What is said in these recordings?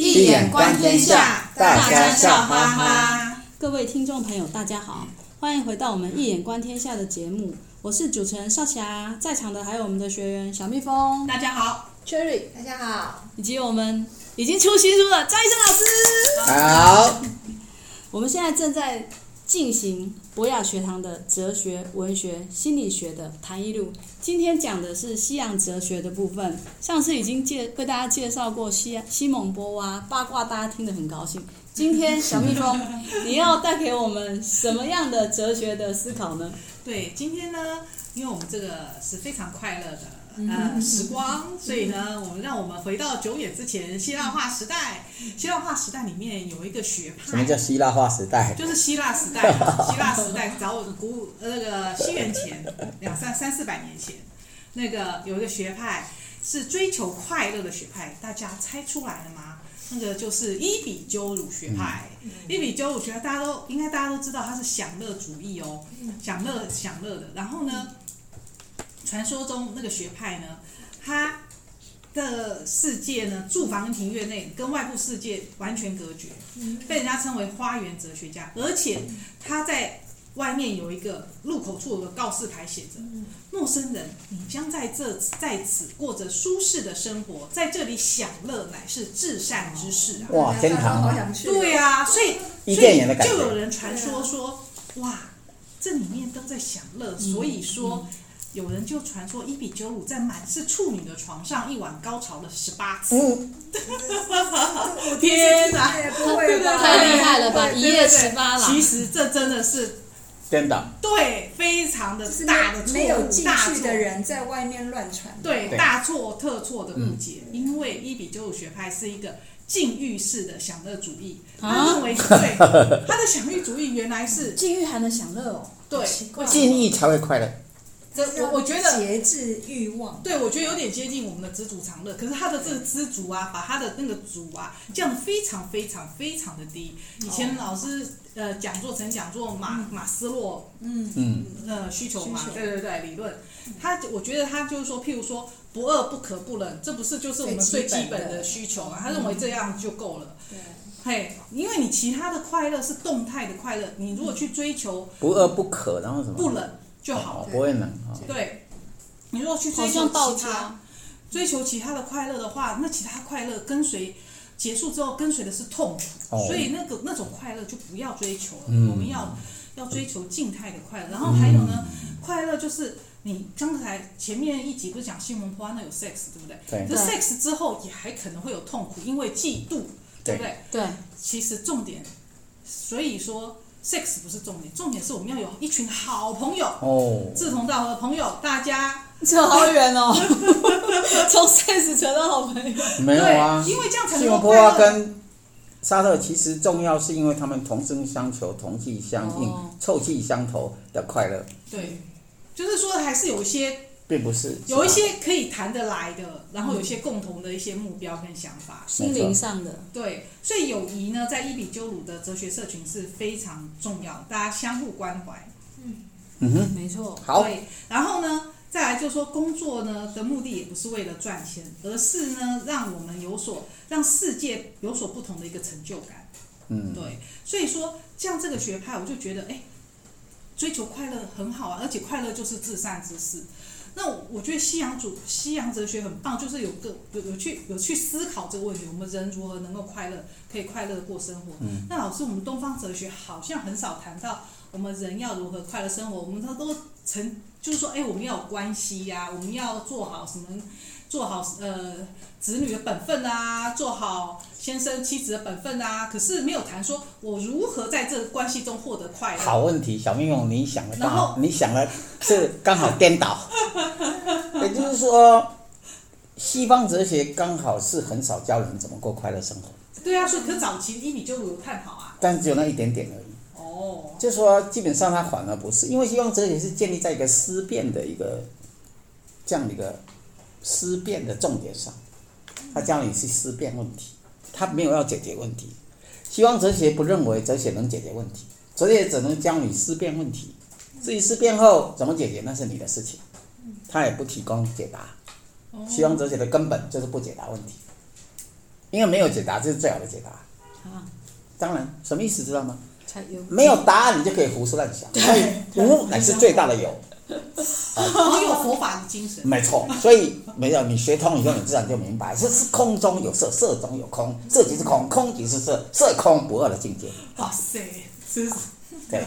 易眼观天下，大家笑哈哈。各位听众朋友，大家好，欢迎回到我们《一眼观天下》的节目。我是主持人少霞，在场的还有我们的学员小蜜蜂，大家好；Cherry，大家好；以及我们已经出新书的张医生老师，好。我们现在正在进行博雅学堂的哲学、文学、心理学的谈一路。今天讲的是西洋哲学的部分。上次已经介为大家介绍过西西蒙波娃八卦，大家听得很高兴。今天小蜜蜂，你要带给我们什么样的哲学的思考呢？对，今天呢，因为我们这个是非常快乐的。呃，时光，所以呢，我们让我们回到久远之前，希腊化时代。希腊化时代里面有一个学派。什么叫希腊化时代？就是希腊时代，希腊时代早古那个西元前两三三四百年前，那个有一个学派是追求快乐的学派，大家猜出来了吗？那个就是伊比鸠鲁学派。伊比鸠鲁学派大家都应该大家都知道，它是享乐主义哦，享乐享乐的。然后呢？传说中那个学派呢，他的世界呢，住房庭院内跟外部世界完全隔绝，被人家称为花园哲学家。而且他在外面有一个入口处有个告示牌，写着：“陌生人，你将在这在此过着舒适的生活，在这里享乐乃是至善之事啊！”哇，天堂啊！对啊，所以所以就有人传说说，哇，这里面都在享乐，所以说。有人就传说伊比鸠鲁在满是处女的床上一晚高潮了十八次。嗯，天哪，不会吧？太厉害了吧！一夜十八了。其实这真的是颠倒。对，非常的大的错误。没有进去的人在外面乱传。对，大错特错的误解。因为伊比鸠鲁学派是一个禁欲式的享乐主义。他认为，对他的享乐主义原来是禁欲还能享乐哦。对，禁欲才会快乐。我我觉得节制欲望，对，我觉得有点接近我们的知足常乐。可是他的这个知足啊，把他的那个足啊降得非常非常非常的低。以前老师呃讲座曾讲座马马斯洛嗯嗯呃需求嘛，对对对理论。他我觉得他就是说，譬如说不饿不渴不冷，这不是就是我们最基本的需求嘛？他认为这样就够了。对，嘿，因为你其他的快乐是动态的快乐，你如果去追求不饿不渴，然后什么不冷。就好，不会冷。对，你如果去追求其他，追求其他的快乐的话，那其他快乐跟随结束之后，跟随的是痛苦。所以那个那种快乐就不要追求了。我们要要追求静态的快乐。然后还有呢，快乐就是你刚才前面一集不是讲西蒙波娃那有 sex 对不对？对。可是 sex 之后也还可能会有痛苦，因为嫉妒，对不对？对。其实重点，所以说。Sex 不是重点，重点是我们要有一群好朋友，哦，志同道合的朋友，大家扯好远哦，从 sex 扯到好朋友，没有啊，因为这样才能快乐。沙特其实重要是因为他们同声相求、同气相应、哦、臭气相投的快乐。对，就是说还是有一些。并不是有一些可以谈得来的，然后有一些共同的一些目标跟想法，心灵上的。对，所以友谊呢，在伊比鸠鲁的哲学社群是非常重要，大家相互关怀。嗯嗯哼，没错。好，对然后呢，再来就是说，工作呢的目的也不是为了赚钱，而是呢，让我们有所让世界有所不同的一个成就感。嗯，对。所以说，像这个学派，我就觉得，哎，追求快乐很好啊，而且快乐就是至善之事。那我觉得西洋主西洋哲学很棒，就是有个有有去有去思考这个问题，我们人如何能够快乐，可以快乐的过生活。嗯。那老师，我们东方哲学好像很少谈到我们人要如何快乐生活，我们都都曾就是说，哎，我们要有关系呀、啊，我们要做好什么。做好呃子女的本分啊，做好先生妻子的本分啊，可是没有谈说我如何在这个关系中获得快乐。好问题，小蜜蜂，你想的刚好，你想的是刚好颠倒。也就是说，西方哲学刚好是很少教人怎么过快乐生活。对啊，所以可早期伊比鸠鲁有探讨啊，但只有那一点点而已。哦，就是说基本上它反而不是，因为西方哲学是建立在一个思辨的一个这样的一个。思辨的重点上，他教你去思辨问题，他没有要解决问题。西方哲学不认为哲学能解决问题，哲学只能教你思辨问题。至于思辨后怎么解决，那是你的事情，他也不提供解答。西方哲学的根本就是不解答问题。因为没有解答，就是最好的解答。啊，当然，什么意思知道吗？没有答案，你就可以胡思乱想。所以无乃是最大的有。好有佛法的精神。没错，所以没有你学通以后，你自然就明白，这是空中有色，色中有空，色即是空，空即是色，色空不二的境界。哇塞，是对，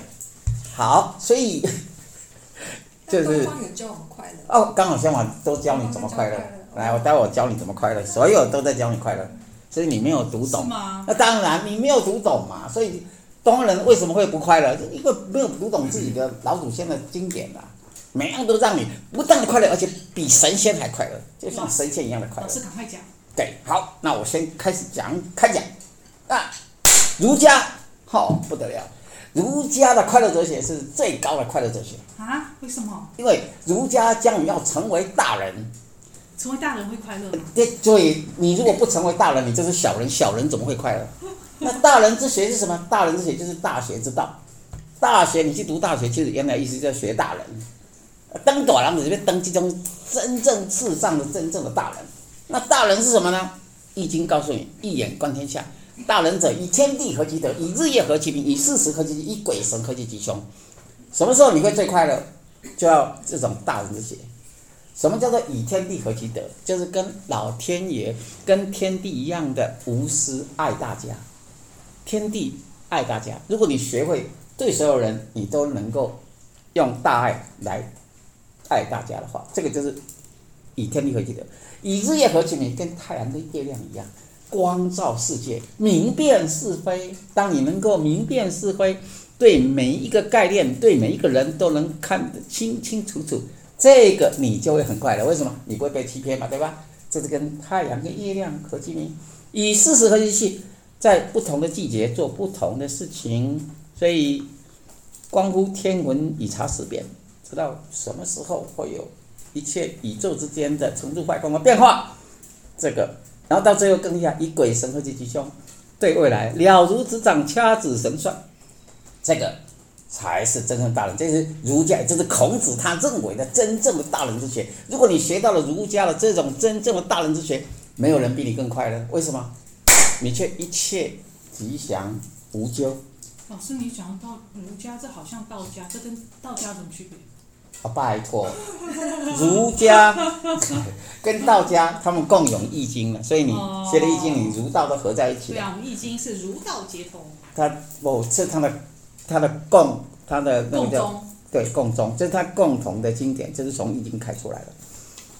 好，所以 就是东方有教我们快乐。哦，刚好相反，都教你怎么快乐。来，我待会我教你怎么快乐，所有都在教你快乐，所以你没有读懂。吗？那当然，你没有读懂嘛，所以东方人为什么会不快乐？因为没有读懂自己的老祖先的经典啊。每样都让你不但的快乐，而且比神仙还快乐，就像神仙一样的快乐。老师赶快讲。对，好，那我先开始讲，开讲。啊，儒家好、哦、不得了，儒家的快乐哲学是最高的快乐哲学。啊？为什么？因为儒家将你要成为大人，成为大人会快乐吗？对，所以你如果不成为大人，你就是小人，小人怎么会快乐？那大人之学是什么？大人之学就是大学之道。大学，你去读大学，其实原来意思叫学大人。登大人这边登记中真正世上的真正的大人，那大人是什么呢？易经告诉你，一眼观天下，大人者以天地合其德，以日夜合其民，以四时合其节，以鬼神合其吉凶。什么时候你会最快乐？就要这种大人之学。什么叫做以天地合其德？就是跟老天爷、跟天地一样的无私爱大家，天地爱大家。如果你学会对所有人，你都能够用大爱来。爱大家的话，这个就是以天地合其德，以日夜合其民，跟太阳跟月亮一样，光照世界，明辨是非。当你能够明辨是非，对每一个概念，对每一个人都能看得清清楚楚，这个你就会很快乐。为什么？你不会被欺骗嘛，对吧？这是跟太阳跟月亮合其民，以事实合其节，在不同的季节做不同的事情，所以关乎天文以察时变。知道什么时候会有一切宇宙之间的成住坏空的变化，这个，然后到最后更厉害，以鬼神合其吉凶，对未来了如指掌，掐指神算，这个才是真正大人。这是儒家，这是孔子他认为的真正的大人之学。如果你学到了儒家的这种真正的大人之学，没有人比你更快乐。为什么？你却一切吉祥无咎。老师，你讲到儒家，这好像道家，这跟道家有什么区别？啊，拜托，儒家跟道家他们共有易经了，所以你学了易经，你儒道都合在一起了。对啊，易经是儒道结通。他哦，是他的他的共他的那个叫对共宗，这是他共同的经典，就是从易经开出来的。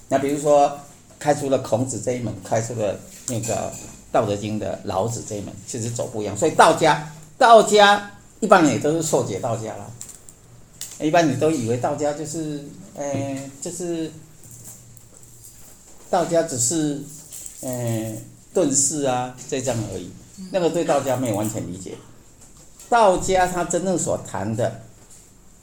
那比如说，开出了孔子这一门，开出了那个道德经的老子这一门，其实走不一样。所以道家道家一般人也都是受解道家了。一般你都以为道家就是，呃，就是道家只是，呃，遁世啊，这样而已。那个对道家没有完全理解。道家他真正所谈的，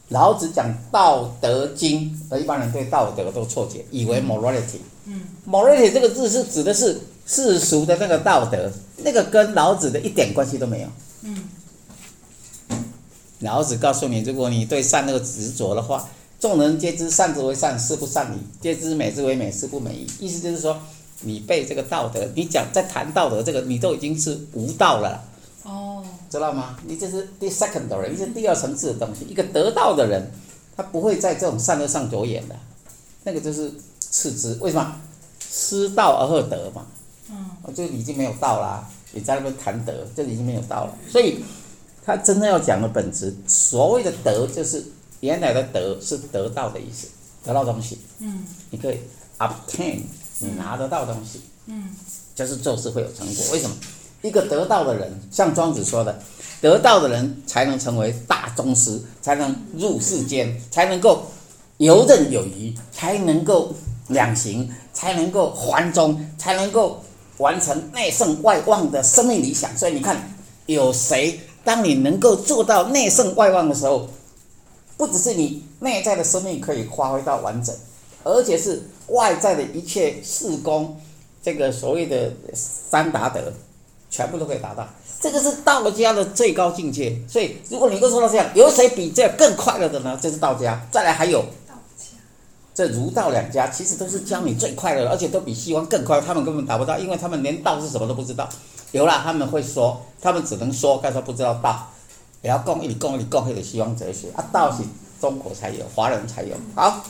老子讲《道德经》，而一般人对道德都错解，以为 morality。嗯。morality 这个字是指的是世俗的那个道德，那个跟老子的一点关系都没有。嗯。老子告诉你，如果你对善恶执着的话，众人皆知善之为善，是不善已；皆知美之为美，是不美矣。意思就是说，你背这个道德，你讲在谈道德这个，你都已经是无道了。哦，知道吗？你这是第 secondary，这是第二层次的东西。一个得道的人，他不会在这种善恶上着眼的，那个就是次之。为什么？失道而后德嘛。嗯，就已经没有道了。你在那边谈德，就已经没有道了。所以。他真正要讲的本质，所谓的德，就是原来的德是得到的意思，得到东西。嗯，你可以 obtain，你拿得到东西。嗯，就是做事会有成果。为什么？一个得道的人，像庄子说的，得道的人才能成为大宗师，才能入世间，才能够游刃有余，才能够两行，才能够环中，才能够完成内圣外望的生命理想。所以你看，有谁？当你能够做到内圣外望的时候，不只是你内在的生命可以发挥到完整，而且是外在的一切事功，这个所谓的三达德，全部都可以达到。这个是道家的最高境界。所以，如果你能够做到这样，有谁比这更快乐的呢？这是道家。再来还有，这儒道两家其实都是教你最快乐，而且都比西方更快乐，他们根本达不到，因为他们连道是什么都不知道。有啦他们会说，他们只能说，但是不知道道。也要共一共一讲，那个西方哲学啊，道是中国才有，华人才有。好，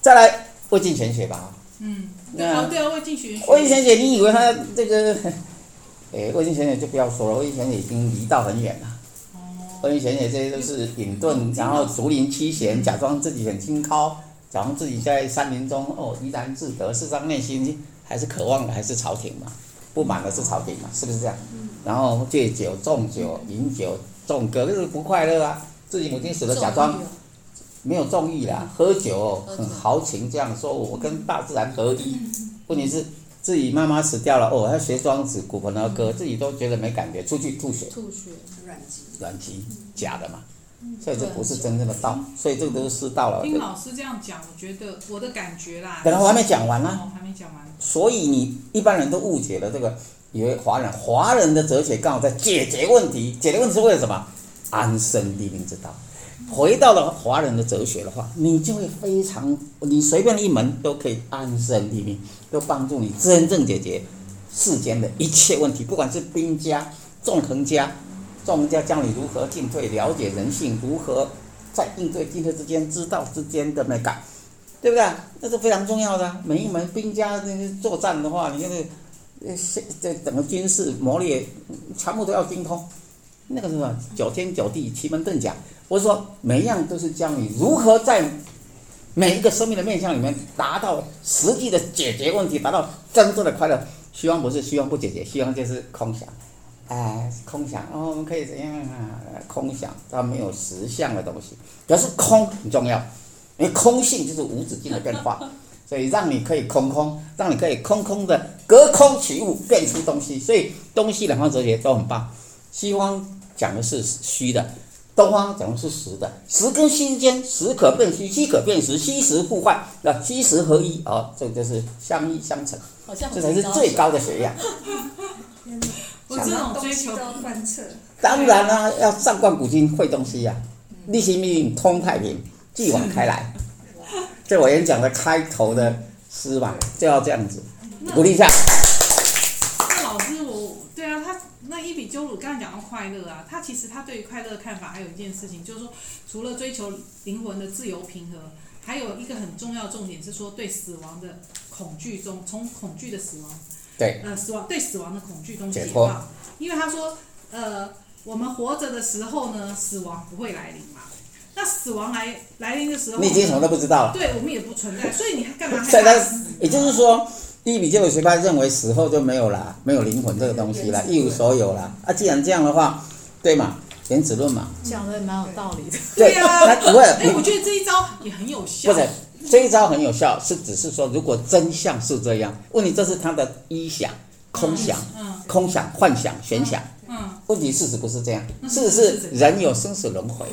再来魏晋玄学吧。嗯，那对啊，魏晋玄学。魏晋玄学，你以为他这个？哎，魏晋玄学就不要说了，魏晋玄学已经离道很远了。哦。魏晋玄学这些都是隐遁，然后竹林七贤，假装自己很清高，假装自己在山林中哦怡然自得，事实上内心还是渴望的还是朝廷嘛，不满的是朝廷嘛，是不是这样？然后借酒纵酒饮酒。纵歌就是不快乐啊！自己母亲死了，假装没有纵欲啦，喝酒很豪情，这样说我跟大自然合一。问题是自己妈妈死掉了，哦，要学庄子古盆儿歌，自己都觉得没感觉，出去吐血。吐血，软极。软极，假的嘛。所以这不是真正的道，所以这个都是失道了。听老师这样讲，我觉得我的感觉啦。等下我还没讲完呢。哦，还没讲完。所以你一般人都误解了这个。以为华人，华人的哲学刚好在解决问题，解决问题是为了什么？安身立命之道。回到了华人的哲学的话，你就会非常，你随便一门都可以安身立命，都帮助你真正解决世间的一切问题。不管是兵家、纵横家，纵横家教你如何进退，了解人性，如何在应对进退之间知道之间的那个，对不对？那是非常重要的。每一门兵家那些作战的话，你就是。这这整个军事谋略全部都要精通，那个什么？九天九地，奇门遁甲。我说每一样都是教你如何在每一个生命的面向里面达到实际的解决问题，达到真正的快乐。希望不是希望不解决，希望就是空想，哎，空想哦，我们可以怎样啊？空想，它没有实相的东西。可是空很重要，因为空性就是无止境的变化。所以让你可以空空，让你可以空空的隔空取物，变出东西。所以东西两方哲学都很棒。西方讲的是虚的，东方讲的是实的。实跟虚间，实可变虚，虚可变实，虚实互换，那虚实合一，哦，这就是相依相成。这才是最高的学养。我这种追求贯彻。当然啦、啊，要上贯古今，会东西呀、啊，立心命运，通太平，继往开来。这我演讲的开头的诗吧，就要这样子鼓励一下。那老师我，我对啊，他那一比鸠鲁刚才讲到快乐啊，他其实他对于快乐的看法还有一件事情，就是说，除了追求灵魂的自由平和，还有一个很重要重点是说，对死亡的恐惧中，从恐惧的死亡，对，呃，死亡对死亡的恐惧中解放，因为他说，呃，我们活着的时候呢，死亡不会来临嘛。那死亡来来临的时候，你已经什么都不知道了。对，我们也不存在，所以你还干嘛害怕死？也就是说，伊比鸠鲁学派认为死后就没有了，没有灵魂这个东西了，一无所有了。啊，既然这样的话，对嘛？原子论嘛。讲的蛮有道理的。对啊，那不会。哎，我觉得这一招也很有效。不是，这一招很有效，是只是说，如果真相是这样，问题这是他的臆想、空想、空想、幻想、玄想。嗯。问题事实不是这样，事实是人有生死轮回。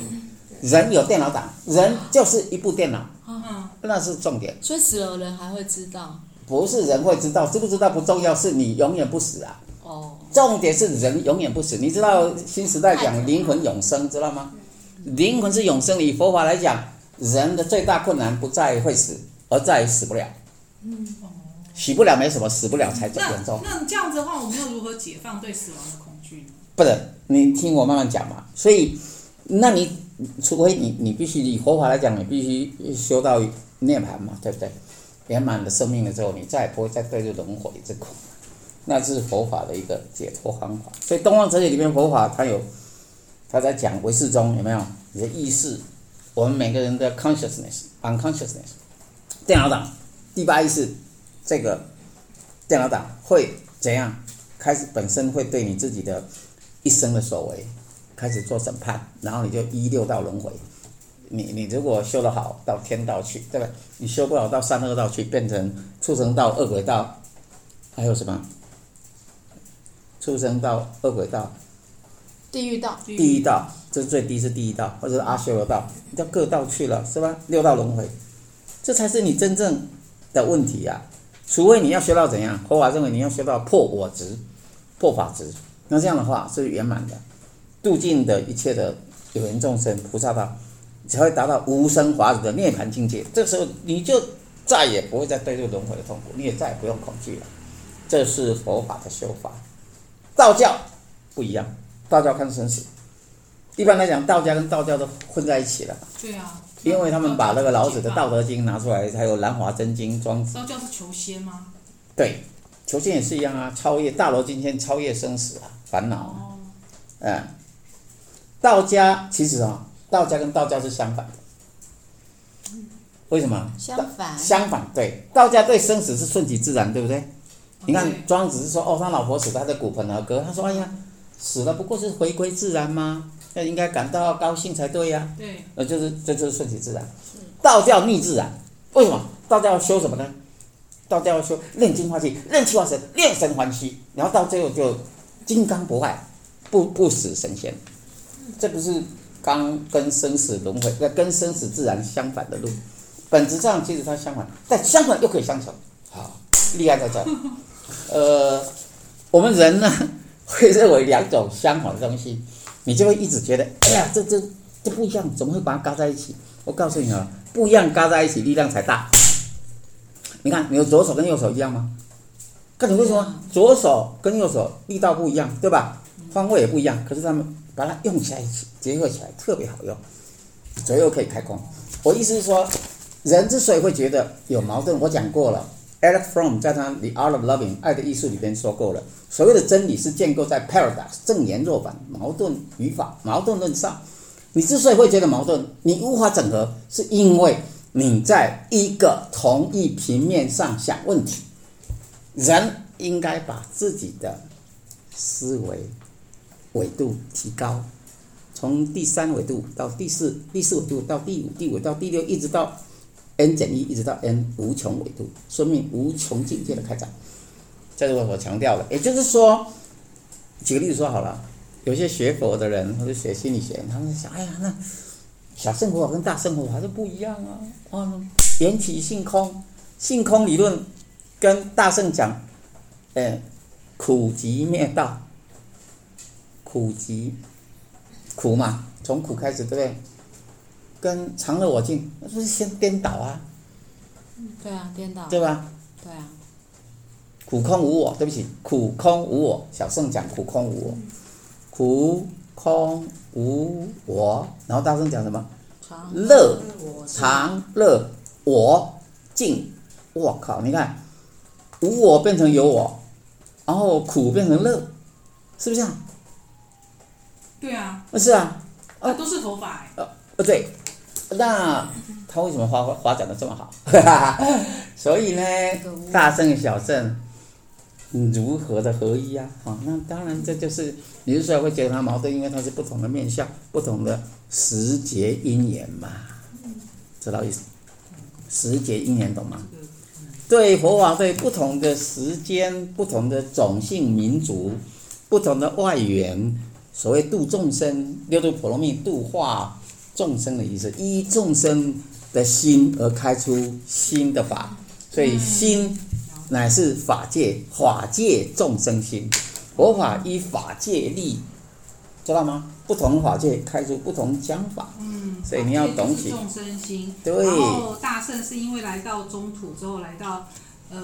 人有电脑档，人就是一部电脑，嗯，那是重点。所以死了人还会知道？不是人会知道，知不知道不重要，是你永远不死啊。哦。重点是人永远不死，你知道新时代讲灵魂永生，知道吗？灵魂是永生，以佛法来讲，人的最大困难不在于会死，而在于死不了。嗯。死不了没什么，死不了才最严重。那这样子的话，我们要如何解放对死亡的恐惧呢？不是，你听我慢慢讲嘛。所以，那你。除非你你必须以佛法来讲，你必须修到涅槃嘛，对不对？圆满的生命了之后，你再也不会再堕入轮回之苦，那是佛法的一个解脱方法。所以东方哲学里面佛法它有，它在讲唯识中有没有？你的意识，我们每个人的 consciousness，unconsciousness，电脑党，第八意识，这个电脑党会怎样？开始本身会对你自己的一生的所为。开始做审判，然后你就一六道轮回。你你如果修得好，到天道去，对吧？你修不好，到三恶道去，变成畜生道、恶鬼道，还有什么？畜生道、恶鬼道、地狱道。地狱道，这是最低是地狱道，或者是阿修罗道，你到各道去了，是吧？六道轮回，这才是你真正的问题呀、啊。除非你要修到怎样？佛法认为你要修到破我执、破法执，那这样的话是圆满的。度尽的一切的有缘众生，菩萨道，才会达到无生法忍的涅槃境界。这时候你就再也不会再对这个轮回的痛苦，你也再也不用恐惧了。这是佛法的修法。道教不一样，道教看生死。一般来讲，道家跟道教都混在一起了。对啊。因为他们把那个老子的《道德经》拿出来，还有《兰华真经》、庄子。道教是求仙吗？对，求仙也是一样啊，超越大罗金仙，超越生死啊，烦恼。哦。嗯。道家其实啊，道家跟道教是相反的。为什么？相反。相反，对，道家对生死是顺其自然，对不对？你看庄子是说，哦，他老婆死，他的骨盆而歌。他说，哎呀，死了不过是回归自然吗？那应该感到高兴才对呀。对。呃，就是这就是顺其自然。道教逆自然，为什么？道教要修什么呢？道教要修炼精化气，炼气化神，炼神还虚，然后到最后就金刚不坏，不不死神仙。这不是刚跟生死轮回，那跟生死自然相反的路。本质上其实它相反，但相反又可以相成。好，厉害在这。呃，我们人呢会认为两种相反的东西。你就会一直觉得，哎呀，这这这不一样，怎么会把它嘎在一起？我告诉你啊，不一样嘎在一起，力量才大。你看，你的左手跟右手一样吗？看你为什么左手跟右手力道不一样，对吧？方位也不一样，可是他们把它用起来一起，结合起来特别好用，左右可以开弓。我意思是说，人之所以会觉得有矛盾，我讲过了。Eric Fromm 在他《The Art of Loving》爱的艺术里边说过了，所谓的真理是建构在 paradox 正言若反、矛盾语法、矛盾论上。你之所以会觉得矛盾，你无法整合，是因为你在一个同一平面上想问题。人应该把自己的思维维度提高，从第三维度到第四，第四维度到第五，第五到第六，一直到。N 减一一直到 n 无穷维度，说明无穷境界的开展。这是我所强调的。也就是说，举个例子说好了，有些学佛的人或者学心理学，他们想，哎呀，那小圣佛跟大圣佛还是不一样啊。啊，缘起性空，性空理论跟大圣讲，哎，苦集灭道，苦集苦嘛，从苦开始，对不对？跟常乐我净，那不是先颠倒啊？对啊，颠倒。对吧？对啊。苦空无我，对不起，苦空无我。小圣讲苦空无我，嗯、苦空无我，然后大圣讲什么？常乐常乐我净。我靠！你看，无我变成有我，然后苦变成乐，是不是这样？对啊。是啊。啊，都是佛法哎。呃，不，对。那他为什么发发展的这么好？所以呢，大圣小圣如何的合一啊？哦，那当然这就是你是说会觉得它矛盾，因为它是不同的面相，不同的时节因缘嘛，知道意思？时节因缘懂吗？对佛法，对不同的时间、不同的种姓民族、不同的外缘，所谓度众生、六度普罗蜜、度化。众生的意思，依众生的心而开出新的法，所以心乃是法界，法界众生心，佛法依法界立，知道吗？不同法界开出不同讲法，嗯，所以你要懂起众生心。对。然后大圣是因为来到中土之后，来到呃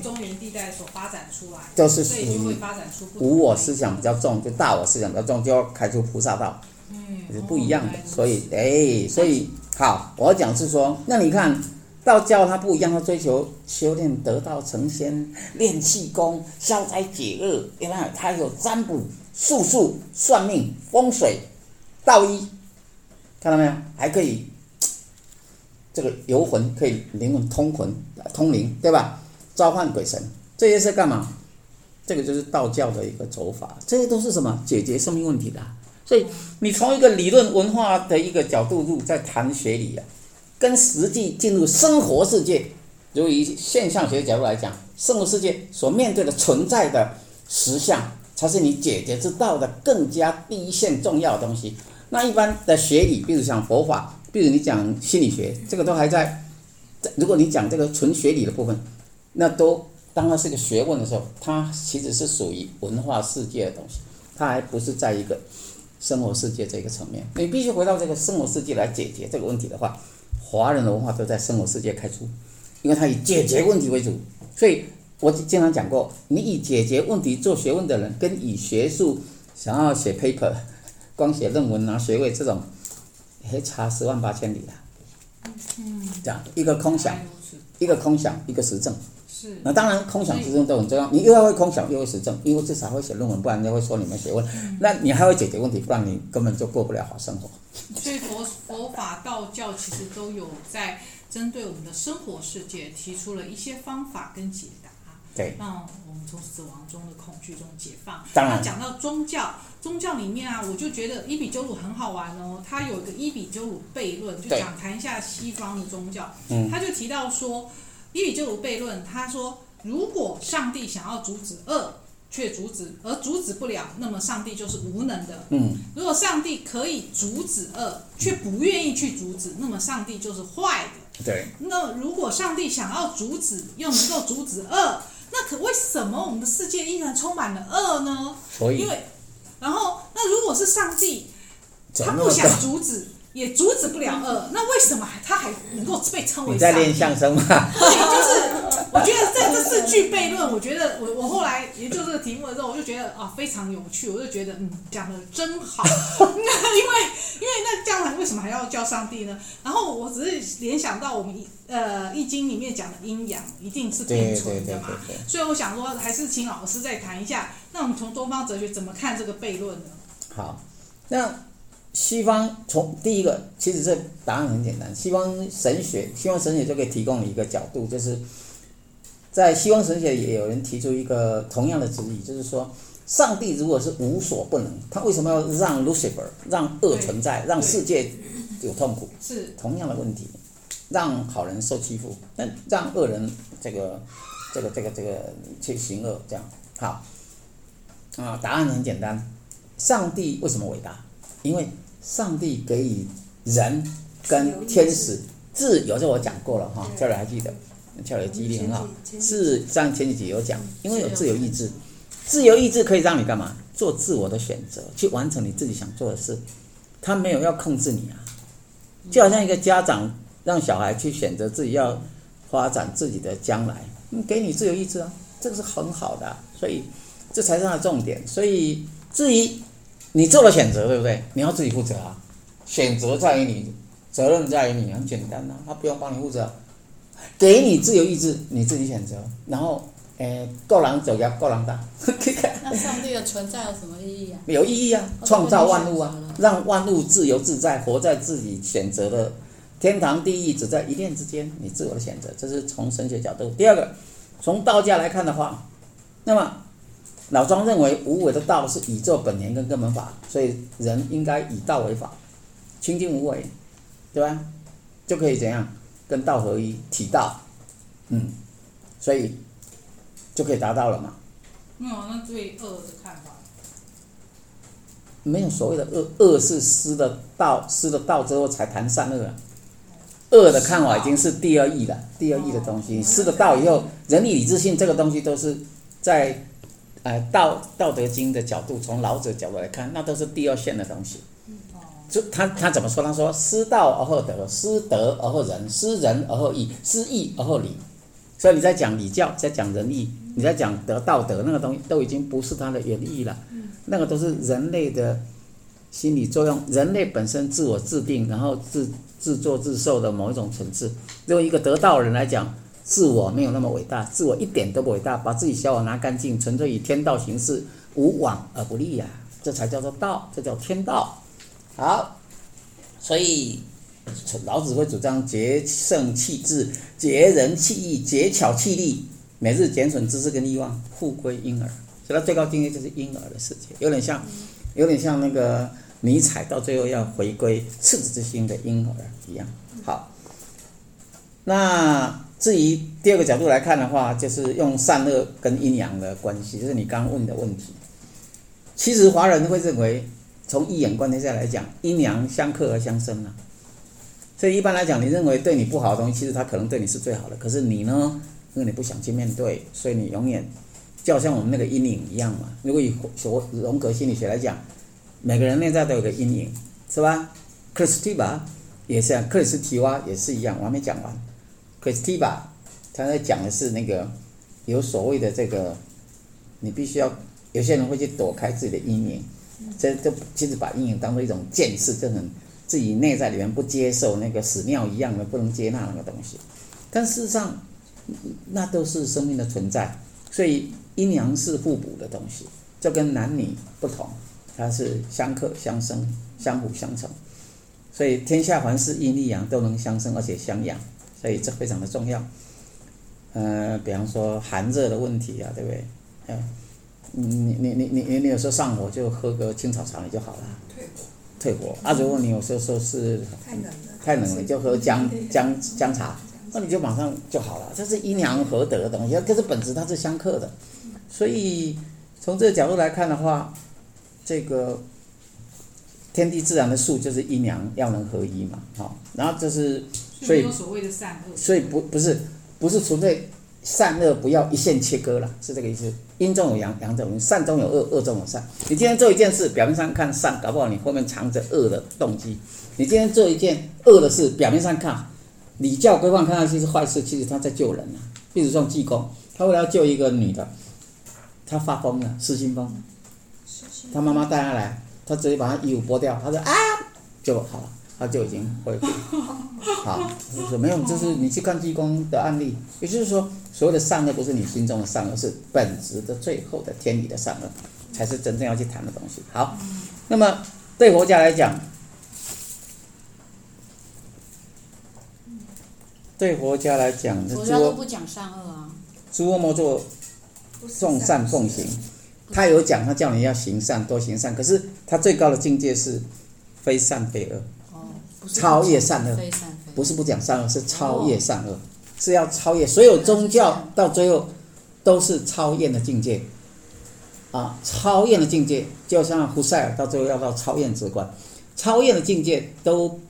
中原地带所发展出来，就是所以就会发展出无我思想比较重，就大我思想比较重，就要开出菩萨道。嗯是不一样的，所以哎，所以好，我讲是说，那你看道教它不一样，它追求修炼得道成仙，练气功，消灾解厄，另外它有占卜、术数、算命、风水、道医，看到没有？还可以这个游魂，可以灵魂通魂、通灵，对吧？召唤鬼神，这些是干嘛？这个就是道教的一个走法，这些都是什么？解决生命问题的。所以你从一个理论文化的一个角度入，在谈学理啊，跟实际进入生活世界，由于现象学的角度来讲，生活世界所面对的存在的实相，才是你解决之道的更加第一线重要的东西。那一般的学理，比如像佛法，比如你讲心理学，这个都还在。如果你讲这个纯学理的部分，那都当它是个学问的时候，它其实是属于文化世界的东西，它还不是在一个。生活世界这个层面，你必须回到这个生活世界来解决这个问题的话，华人的文化都在生活世界开出，因为它以解决问题为主，所以我经常讲过，你以解决问题做学问的人，跟以学术想要写 paper，光写论文拿学位这种，还差十万八千里啊。嗯，这样一个空想，一个空想，一个实证。是，那当然，空想实证都很重要。你又要会空想，又会实证，因为至少会写论文，不然人家会说你们学问。那你还会解决问题，不然你根本就过不了好生活。所以佛佛法道教其实都有在针对我们的生活世界提出了一些方法跟解答，对，让我们从死亡中的恐惧中解放。当然，那讲到宗教，宗教里面啊，我就觉得伊比鸠鲁很好玩哦。他有一个伊比鸠鲁悖论，就讲谈一下西方的宗教。嗯，他就提到说。伊比鸠鲁悖论，他说，如果上帝想要阻止恶，却阻止而阻止不了，那么上帝就是无能的。嗯，如果上帝可以阻止恶，却不愿意去阻止，那么上帝就是坏的。对。那如果上帝想要阻止，又能够阻止恶，那可为什么我们的世界依然充满了恶呢？所以，因为，然后，那如果是上帝，他不想阻止。也阻止不了恶，那为什么他还能够被称为？你在练相声吗？对，就是我觉得这这是句悖论，我觉得我我后来研究这个题目的时候，我就觉得啊非常有趣，我就觉得嗯讲的真好。那 因为因为那将来为什么还要叫上帝呢？然后我只是联想到我们呃易经里面讲的阴阳一定是并存的嘛，所以我想说还是请老师再谈一下，那我们从东方哲学怎么看这个悖论呢？好，那。西方从第一个，其实这答案很简单。西方神学，西方神学就可以提供一个角度，就是在西方神学也有人提出一个同样的质疑，就是说，上帝如果是无所不能，他为什么要让 Lucifer 让恶存在，让世界有痛苦？是同样的问题，让好人受欺负，那让恶人这个这个这个这个去行恶，这样好啊？答案很简单，上帝为什么伟大？因为上帝给予人跟天使自由，这我讲过了哈，教授还记得，教授记忆力很好。是上前几集有讲，因为有自由意志，自由意志可以让你干嘛？做自我的选择，去完成你自己想做的事。他没有要控制你啊，就好像一个家长让小孩去选择自己要发展自己的将来，给你自由意志啊，这个是很好的，所以这才是他的重点。所以至于。你做了选择，对不对？你要自己负责啊！选择在于你，责任在于你，很简单呐、啊，他不用帮你负责，给你自由意志，你自己选择。然后，诶，够狼走呀，够狼大。那上帝的存在有什么意义啊？有意义啊，创造万物啊，让万物自由自在，活在自己选择的天堂地狱，只在一念之间。你自我的选择，这是从神学角度。第二个，从道家来看的话，那么。老庄认为无为的道是宇宙本源跟根本法，所以人应该以道为法，清净无为，对吧？就可以怎样跟道合一，体道，嗯，所以就可以达到了嘛。没有，那对恶的看法？没有所谓的恶，恶是失的道，失了道之后才谈善恶。恶的看法已经是第二义了，第二义的东西。失了道以后，仁义礼智信这个东西都是在。呃，道道德经的角度，从老子角度来看，那都是第二线的东西。就他他怎么说？他说：失道而后德，失德而后仁，失仁而后义，失义而后礼。所以你在讲礼教，在讲仁义，你在讲德道德那个东西，都已经不是它的原意了。那个都是人类的心理作用，人类本身自我制定，然后自自作自受的某一种层次。作为一个得道人来讲。自我没有那么伟大，自我一点都不伟大，把自己小我拿干净，纯粹以天道行事，无往而不利呀、这才叫做道，这叫天道。好，所以老子会主张节圣弃智，节仁弃义，节巧弃利，每日减损知识跟欲望，复归婴儿。所以他最高境界就是婴儿的世界，有点像，有点像那个尼采到最后要回归赤子之心的婴儿一样。好，那。至于第二个角度来看的话，就是用善恶跟阴阳的关系，就是你刚问的问题。其实华人会认为，从一眼观天下来讲，阴阳相克而相生啊。所以一般来讲，你认为对你不好的东西，其实它可能对你是最好的。可是你呢，因为你不想去面对，所以你永远就好像我们那个阴影一样嘛。如果以所荣格心理学来讲，每个人内在都有个阴影，是吧？克里斯蒂巴也是，克里斯提娃也是一样，我还没讲完。克里斯蒂巴他在讲的是那个有所谓的这个，你必须要有些人会去躲开自己的阴影，这这其实把阴影当做一种见识，就很自己内在里面不接受那个屎尿一样的，不能接纳那个东西。但事实上，那都是生命的存在，所以阴阳是互补的东西，这跟男女不同，它是相克相生、相辅相成。所以天下凡事阴历阳都能相生，而且相养，所以这非常的重要。呃，比方说寒热的问题啊，对不对？嗯，你你你你你你有时候上火就喝个青草茶你就好了，退火。退火啊！如果你有时候说是太冷了，太冷了就喝姜姜姜茶，那你就马上就好了。这是阴阳合德的东西，可是本质它是相克的。所以从这个角度来看的话，这个。天地自然的数就是阴阳要能合一嘛，好，然后就是所以所谓的善恶，所以不不是不是纯粹善恶不要一线切割了，是这个意思。阴中有阳，阳中有阴，善中有恶，恶中有善。你今天做一件事，表面上看善，搞不好你后面藏着恶的动机。你今天做一件恶的事，表面上看礼教规范看上去是坏事，其实他在救人啊。比如说济公，他为了要救一个女的，他发疯了，失心疯，他妈妈带他来。他直接把他衣服剥掉，他说啊就好了，他就已经恢复。好，我说没有，就是你去看济公的案例，也就是说，所谓的善恶不是你心中的善恶，是本质的最后的天理的善恶，才是真正要去谈的东西。好，那么对佛家来讲，对佛家来讲，佛家都不讲善恶啊，诸恶莫作，众善奉行。他有讲，他叫你要行善，多行善。可是他最高的境界是非善非恶，哦，超越善恶，不是不讲善恶，是超越善恶，是要超越所有宗教，到最后都是超越的境界，啊，超越的境界，就像胡塞尔到最后要到超越之观，超越的境界都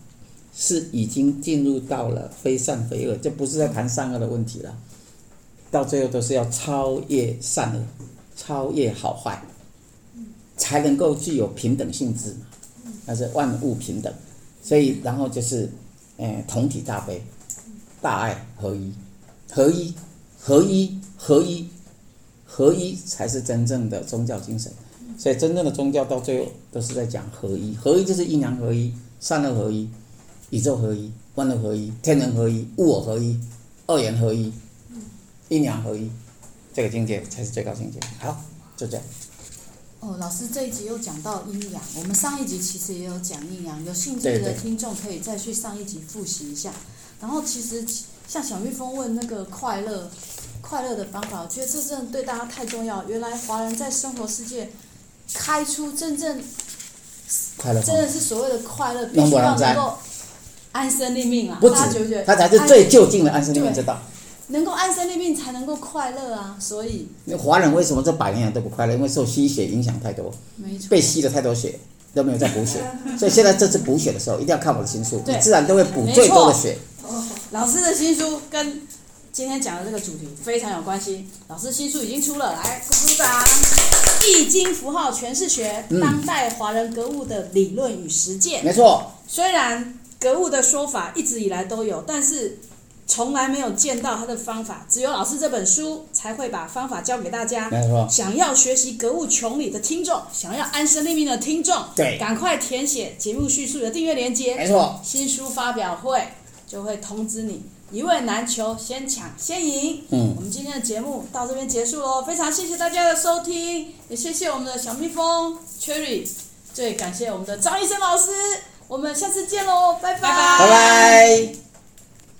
是已经进入到了非善非恶，就不是在谈善恶的问题了，到最后都是要超越善恶。超越好坏，才能够具有平等性质，那是万物平等。所以，然后就是，呃，同体大悲，大爱合一，合一，合一，合一，合一才是真正的宗教精神。所以，真正的宗教到最后都是在讲合一，合一就是阴阳合一，善恶合一，宇宙合一，万物合一，天人合一，物我合一，二元合一，阴阳合一。这个境界才是最高境界。好，就这样。哦，老师这一集又讲到阴阳，我们上一集其实也有讲阴阳，有兴趣的听众可以再去上一集复习一下。然后其实像小蜜蜂问那个快乐，快乐的方法，我觉得这真的对大家太重要。原来华人在生活世界开出真正快乐，真的是所谓的快乐，必须要能够安身立命啊！不止，他才是最就近的安身立命之道。能够安身立命才能够快乐啊！所以，那华人为什么这百年来都不快乐？因为受吸血影响太多，没错，被吸了太多血，都没有再补血。所以现在这次补血的时候，一定要看我的新书，你自然都会补最多的血。老师的新书跟今天讲的这个主题非常有关系。老师新书已经出了，来鼓鼓掌！《易经符号诠释学：当代华人格物的理论与实践》。没错。虽然格物的说法一直以来都有，但是。从来没有见到他的方法，只有老师这本书才会把方法教给大家。没错。想要学习格物穷理的听众，想要安身立命的听众，对，赶快填写节目叙述的订阅链接。没错。新书发表会就会通知你，一位难求，先抢先赢。嗯。我们今天的节目到这边结束喽，非常谢谢大家的收听，也谢谢我们的小蜜蜂 Cherry，最感谢我们的张医生老师，我们下次见喽，拜拜。拜拜。